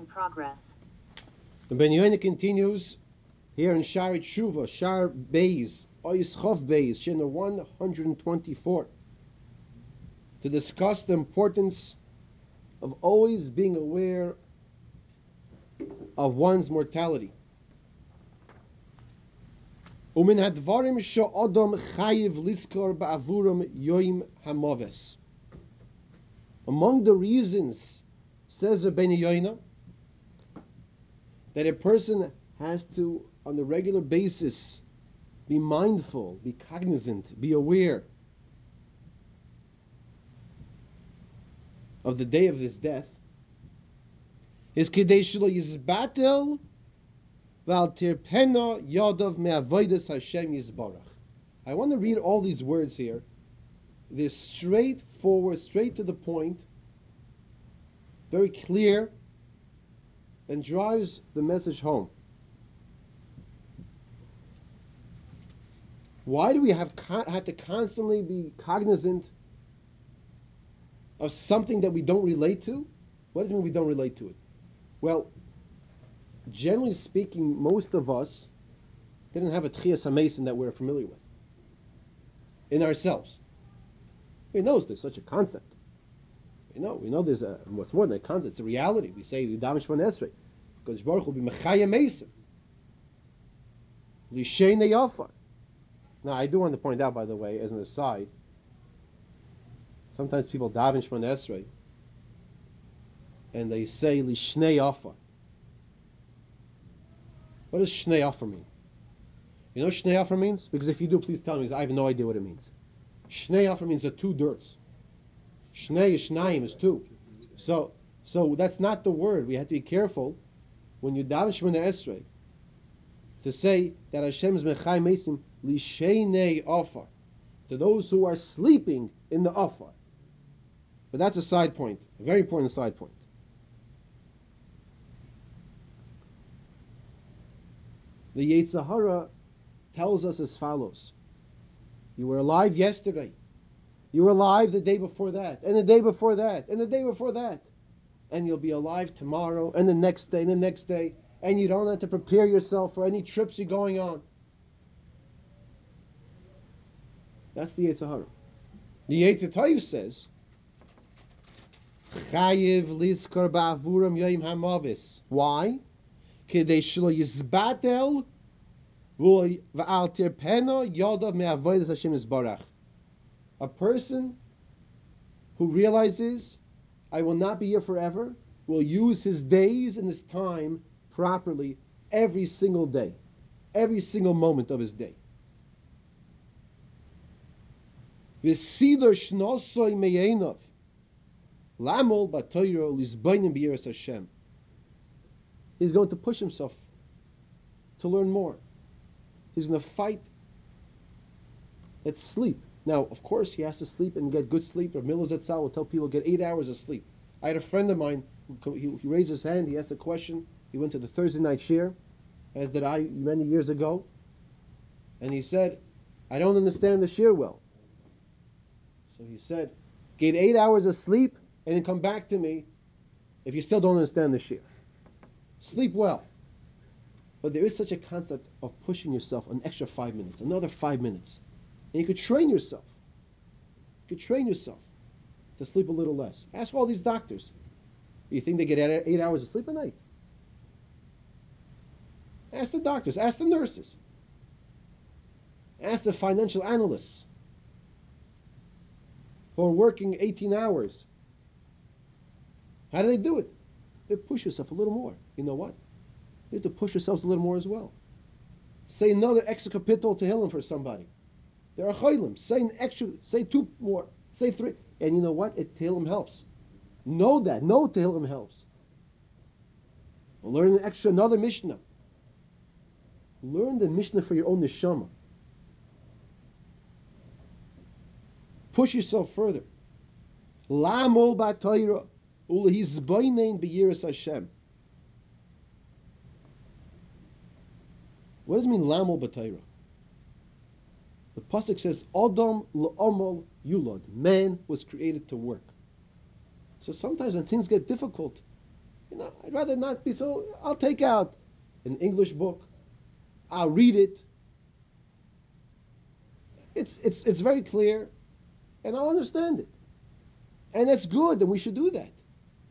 In progress. The Ben Yoina continues here in Shar Tshuva, Shar Beis, Ois Chof Beis, Shina 124, to discuss the importance of always being aware of one's mortality. Among the reasons, says Rabbeinu Yoina, that a person has to, on a regular basis, be mindful, be cognizant, be aware of the day of his death, is Shelo Yizbatel Val Tirpena Yadav Me'avoides Hashem Yizbarach. I want to read all these words here. They're straightforward, straight to the point, very clear, and drives the message home. Why do we have, have to constantly be cognizant of something that we don't relate to? What does it mean we don't relate to it? Well, generally speaking, most of us didn't have a Tchias HaMesim that we're familiar with in ourselves. We know there's such a concept. We know, we know there's a, what's more than a concept, it's a reality. We say, Yudam Shvan Esrei, because Baruch will be Mechaya Mesim. Lishay Yafar. Now, I do want to point out, by the way, as an aside, sometimes people daven Shemon Esrei, and they say Lishnei Afar. What does Shnei Afar mean? You know what Shnei Afar means? Because if you do, please tell me, because I have no idea what it means. Shnei Afar means the two dirts. Shnei Shnayim is two. So, so that's not the word. We have to be careful when you daven Shemon Esrei to say that Hashem is Mechai Mesim Lishenei Afar, to those who are sleeping in the Afar. But that's a side point, a very important side point. The Yetzer Hara tells us as follows You were alive yesterday. You were alive the day before that, and the day before that, and the day before that. And you'll be alive tomorrow, and the next day, and the next day. And you don't have to prepare yourself for any trips you're going on. That's the Yetzer Hara. The Tayyib says, Chayiv liskor ba'avuram yoim hamavis. Why? Kedei shlo yizbatel v'al tirpeno yodav me'avodas Hashem yizbarach. A person who realizes, I will not be here forever, will use his days and his time properly every single day, every single moment of his day. He's going to push himself to learn more. He's going to fight at sleep. Now, of course, he has to sleep and get good sleep. Or Miller Zetzal will tell people get eight hours of sleep. I had a friend of mine he, he raised his hand. He asked a question. He went to the Thursday night shiur, as did I many years ago, and he said, "I don't understand the shiur well." So he said, get eight hours of sleep and then come back to me if you still don't understand the shir. Sleep well. But there is such a concept of pushing yourself an extra five minutes, another five minutes. And you could train yourself. You could train yourself to sleep a little less. Ask all these doctors. You think they get eight hours of sleep a night? Ask the doctors. Ask the nurses. Ask the financial analysts who are working 18 hours. How do they do it? They push yourself a little more. You know what? You have to push yourselves a little more as well. Say another extra kapitel Tehillim for somebody. There are chaylim. Say an extra, say two more, say three. And you know what? It Tehillim helps. Know that. Know Tehillim helps. Learn an extra, another Mishnah. Learn the Mishnah for your own neshama. Push yourself further. Lamol b'Torah ulehizboinen b'yiras Hashem. What does it mean lamol b'Torah? The pasuk says Adam la'omol yulad. Man was created to work. So sometimes when things get difficult, You know, I'd rather not be so. I'll take out an English book. I'll read it. It's it's it's very clear, and I'll understand it, and that's good, and we should do that.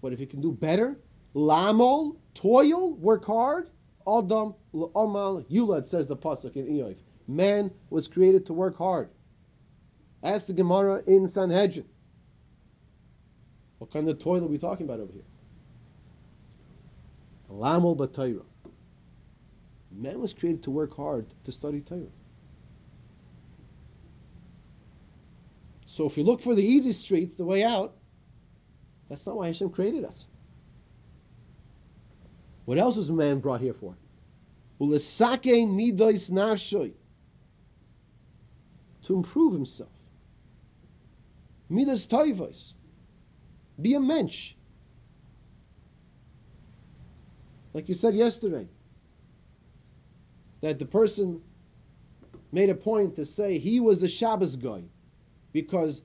But if you can do better, lamol, toil, work hard, adam amal yulad says the pasuk in Iyov. Man was created to work hard. Ask the Gemara in Sanhedrin. What kind of toil are we talking about over here? Lamol b'Torah. Man was created to work hard to study Torah. So if you look for the easy streets, the way out, that's not why Hashem created us. What else was man brought here for? To improve himself. Midas toivos. Be a mensch. Like you said yesterday, that the person made a point to say he was the Shabbos guy because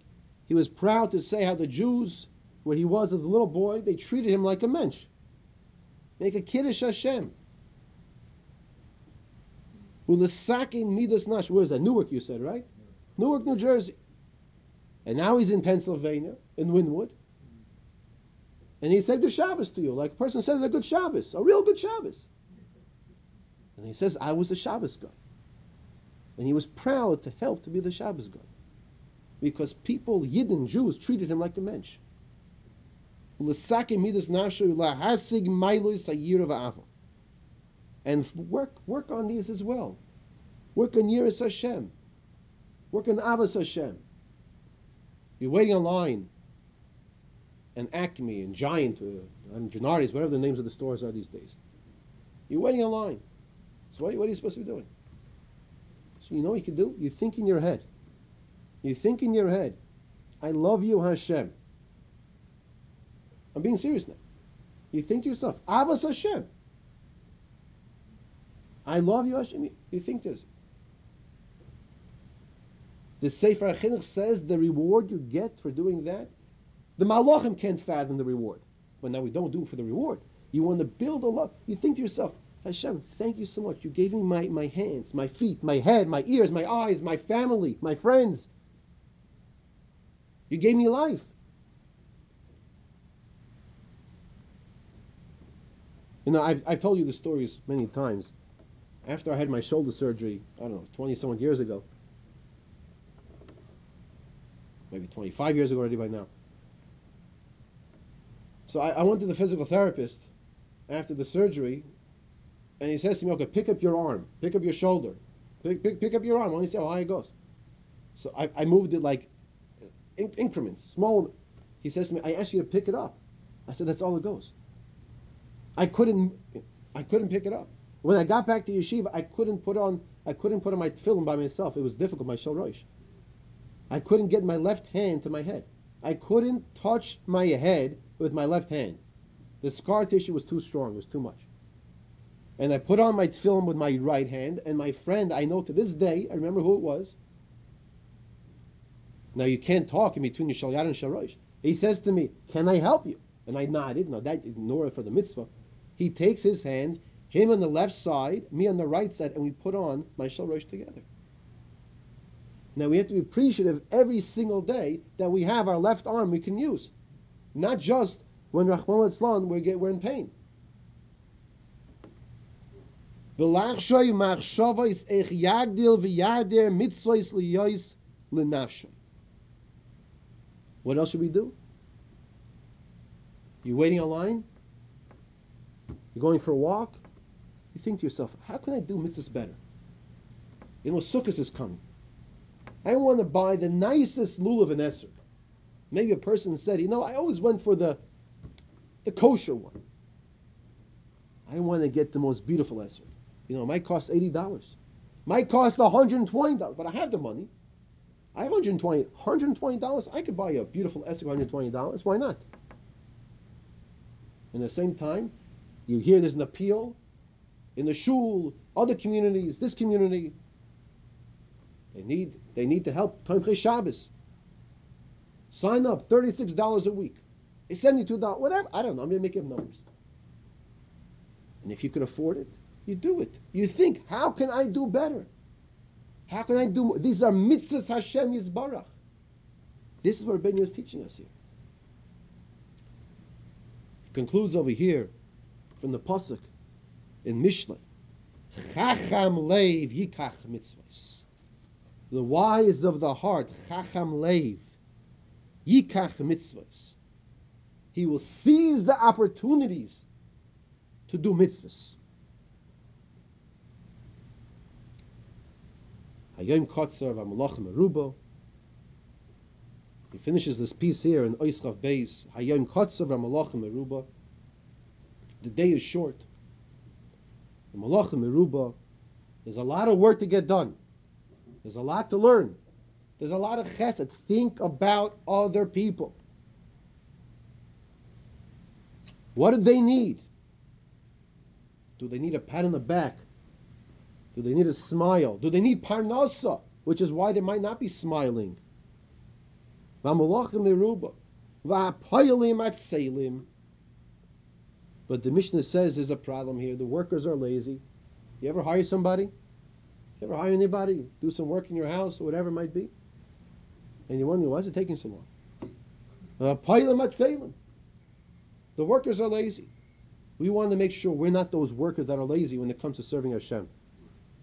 he was proud to say how the Jews, where he was as a little boy, they treated him like a mensch. Make a kiddush Hashem. Ulisakin midas nash. Where is that? Newark, you said, right? Newark, New Jersey. And now he's in Pennsylvania, in Wynnewood. And he said good Shabbos to you, like a person says a good Shabbos, a real good Shabbos. And he says, I was the Shabbos guy. And he was proud to help to be the Shabbos guy. Because people, Yidden, Jews, treated him like a mensch. And work work on these as well. Work on Yiras Hashem. Work on Avos Hashem. You're waiting online and Acme and Giant uh, and Genuardi's, whatever the names of the stores are these days. You're waiting in line. So what, what are you supposed to be doing? So you know what you can do? You think in your head. You think in your head, I love you, Hashem. I'm being serious now. You think to yourself, Avos Hashem. I love you, Hashem. You think this. The Sefer HaChinuch says the reward you get for doing that the Malachim can't fathom the reward. But now we don't do it for the reward. You want to build a love. You think to yourself, Hashem, thank you so much. You gave me my, my hands, my feet, my head, my ears, my eyes, my family, my friends. You gave me life. You know, I've, I've told you the stories many times. After I had my shoulder surgery, I don't know, 20 some years ago, maybe 25 years ago already by now, so I, I went to the physical therapist after the surgery, and he says to me, "Okay, pick up your arm, pick up your shoulder, pick pick, pick up your arm." I want to see how high it goes. So I, I moved it like in, increments, small. He says to me, "I asked you to pick it up." I said, "That's all it goes." I couldn't I couldn't pick it up. When I got back to yeshiva, I couldn't put on I couldn't put on my tefillin by myself. It was difficult, my shel I couldn't get my left hand to my head. I couldn't touch my head with my left hand. The scar tissue was too strong, it was too much. And I put on my tefillin with my right hand, and my friend, I know to this day, I remember who it was. Now you can't talk in between your shel yad and shel rosh. He says to me, "Can I help you?" And I nodded. No, that ignore it for the mitzvah. He takes his hand, him on the left side, me on the right side, and we put on my shel rosh together. Now we have to be appreciative every single day that we have our left arm we can use, not just when Rahman Islam we get we're in pain. What else should we do? You're waiting online? You're going for a walk? You think to yourself, how can I do mitzvahs better? You know, Sukkot is coming. I want to buy the nicest lulav and esrog. Maybe a person said, you know, I always went for the the kosher one. I want to get the most beautiful esrog. You know, it might cost eighty dollars. Might cost one hundred and twenty dollars, but I have the money. I have 120 $120. I could buy a beautiful esrog $120. Why not? And at the same time, you hear there's an appeal in the shul, other communities, this community, they need they need to help Tomchei Shabbos. Sign up, thirty-six dollars a week. Seventy-two dollars, whatever. I don't know. I'm gonna make up numbers. And if you can afford it, you do it. You think, how can I do better? How can I do more? These are mitzvahs Hashem Yisbarach. This is what Rabbeinu is teaching us here. He concludes over here from the Pasuk in Mishlei. Chacham leiv yikach mitzvahs. The wise of the heart, chacham leiv, yikach mitzvahs. He will seize the opportunities to do mitzvahs. Hayom Kotzer v'Malachim Meruba. He finishes this piece here in Oischav Beis. Hayom Kotzer v'Malachim Meruba. The day is short. The Malachim Meruba. There's a lot of work to get done. There's a lot to learn. There's a lot of chesed. Think about other people. What do they need? Do they need a pat on the back? Do they need a smile? Do they need parnasa, which is why they might not be smiling? But the Mishnah says there's a problem here. The workers are lazy. You ever hire somebody? You ever hire anybody? Do some work in your house or whatever it might be? And you wonder, why is it taking so long? Uh, the workers are lazy. We want to make sure we're not those workers that are lazy when it comes to serving Hashem.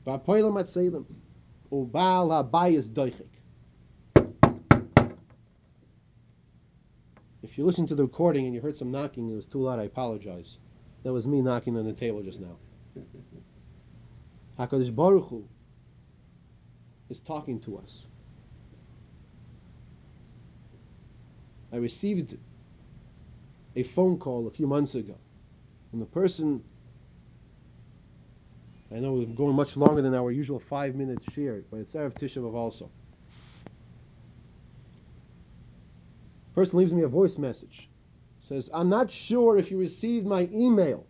Salem. If you listen to the recording and you heard some knocking, it was too loud, I apologize. That was me knocking on the table just now. HaKadosh Baruch Hu is talking to us. I received a phone call a few months ago from the person I know we're going much longer than our usual five minutes shiur, but it's Erev Tisha B'Av also. Person leaves me a voice message. Says, I'm not sure if you received my email.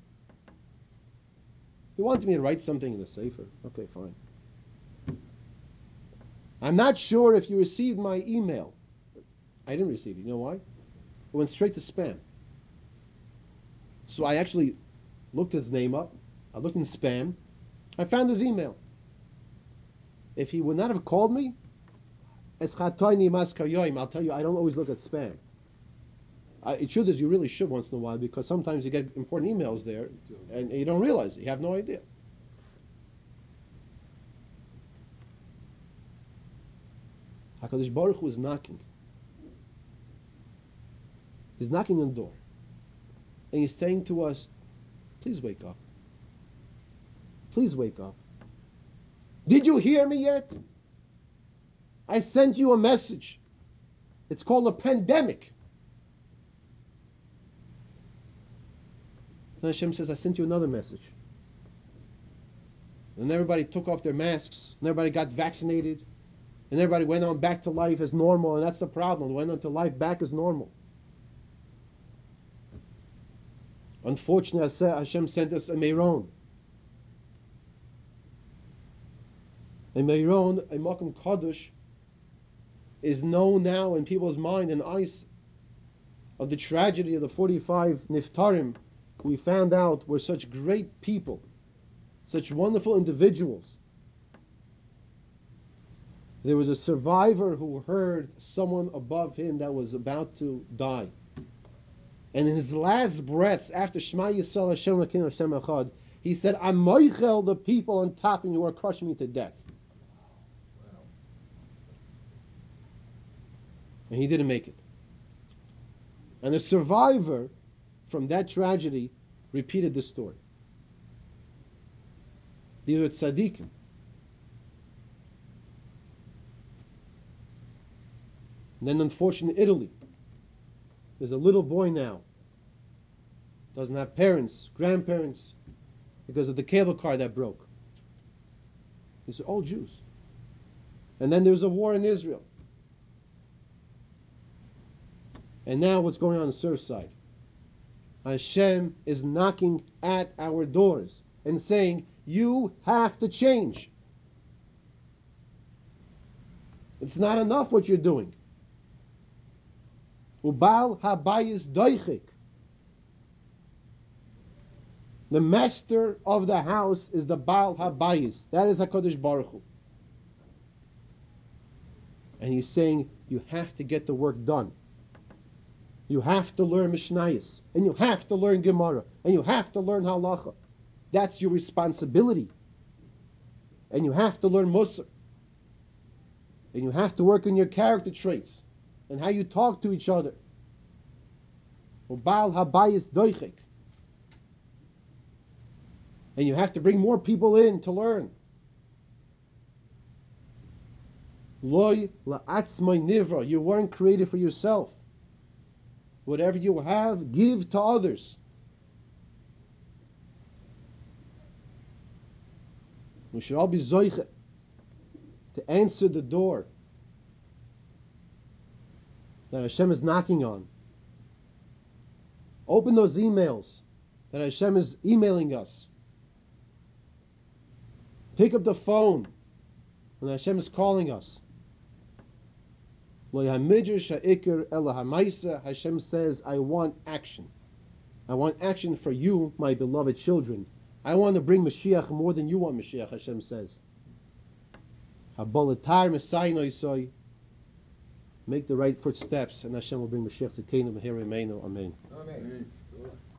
He wanted me to write something in the sefer. Okay, fine. I'm not sure if you received my email. I didn't receive it. You know why? It went straight to spam. So I actually looked his name up. I looked in spam. I found his email. If he would not have called me, I'll tell you, I don't always look at spam. Uh, it should as you really should once in a while because sometimes you get important emails there and you don't realize it. You have no idea. Hakadosh Baruch Hu is knocking. He's knocking on the door, and he's saying to us, "Please wake up. Please wake up. Did you hear me yet? I sent you a message. It's called a pandemic. And Hashem says, I sent you another message. And everybody took off their masks, and everybody got vaccinated, and everybody went on back to life as normal, and that's the problem. Went on to life back as normal. Unfortunately, Hashem sent us a Meron. A Meron, a Makam Kaddish, is known now in people's mind and eyes of the tragedy of the 45 Niftarim we found out were such great people, such wonderful individuals. There was a survivor who heard someone above him that was about to die. And in his last breaths, after Shema Yisrael Hashem Hashem Echad, he said, I'm moichel the people on top of you are crushing me to death. and he didn't make it. And the survivor from that tragedy repeated the story. These are tzaddikim. And then, unfortunately, Italy. There's a little boy now. Doesn't have parents, grandparents, because of the cable car that broke. These are all Jews. And then there's a war in Israel. And now what's going on the Surfside? Hashem is knocking at our doors and saying, You have to change. It's not enough what you're doing. Doichik. The master of the house is the Baal Habayis. That is HaKadosh Baruch Hu. And he's saying you have to get the work done. You have to learn Mishnayos, and you have to learn Gemara, and you have to learn Halacha. That's your responsibility. And you have to learn Musar. And you have to work on your character traits and how you talk to each other. And you have to bring more people in to learn. Loy nivra. You weren't created for yourself. Whatever you have, give to others. We should all be zoiche to answer the door that Hashem is knocking on. Open those emails that Hashem is emailing us. Pick up the phone when Hashem is calling us. Hashem says, I want action. I want action for you, my beloved children. I want to bring Mashiach more than you want Mashiach, Hashem says. Make the right footsteps, and Hashem will bring Mashiach to Kingdom. Here. Amen. Amen. Amen.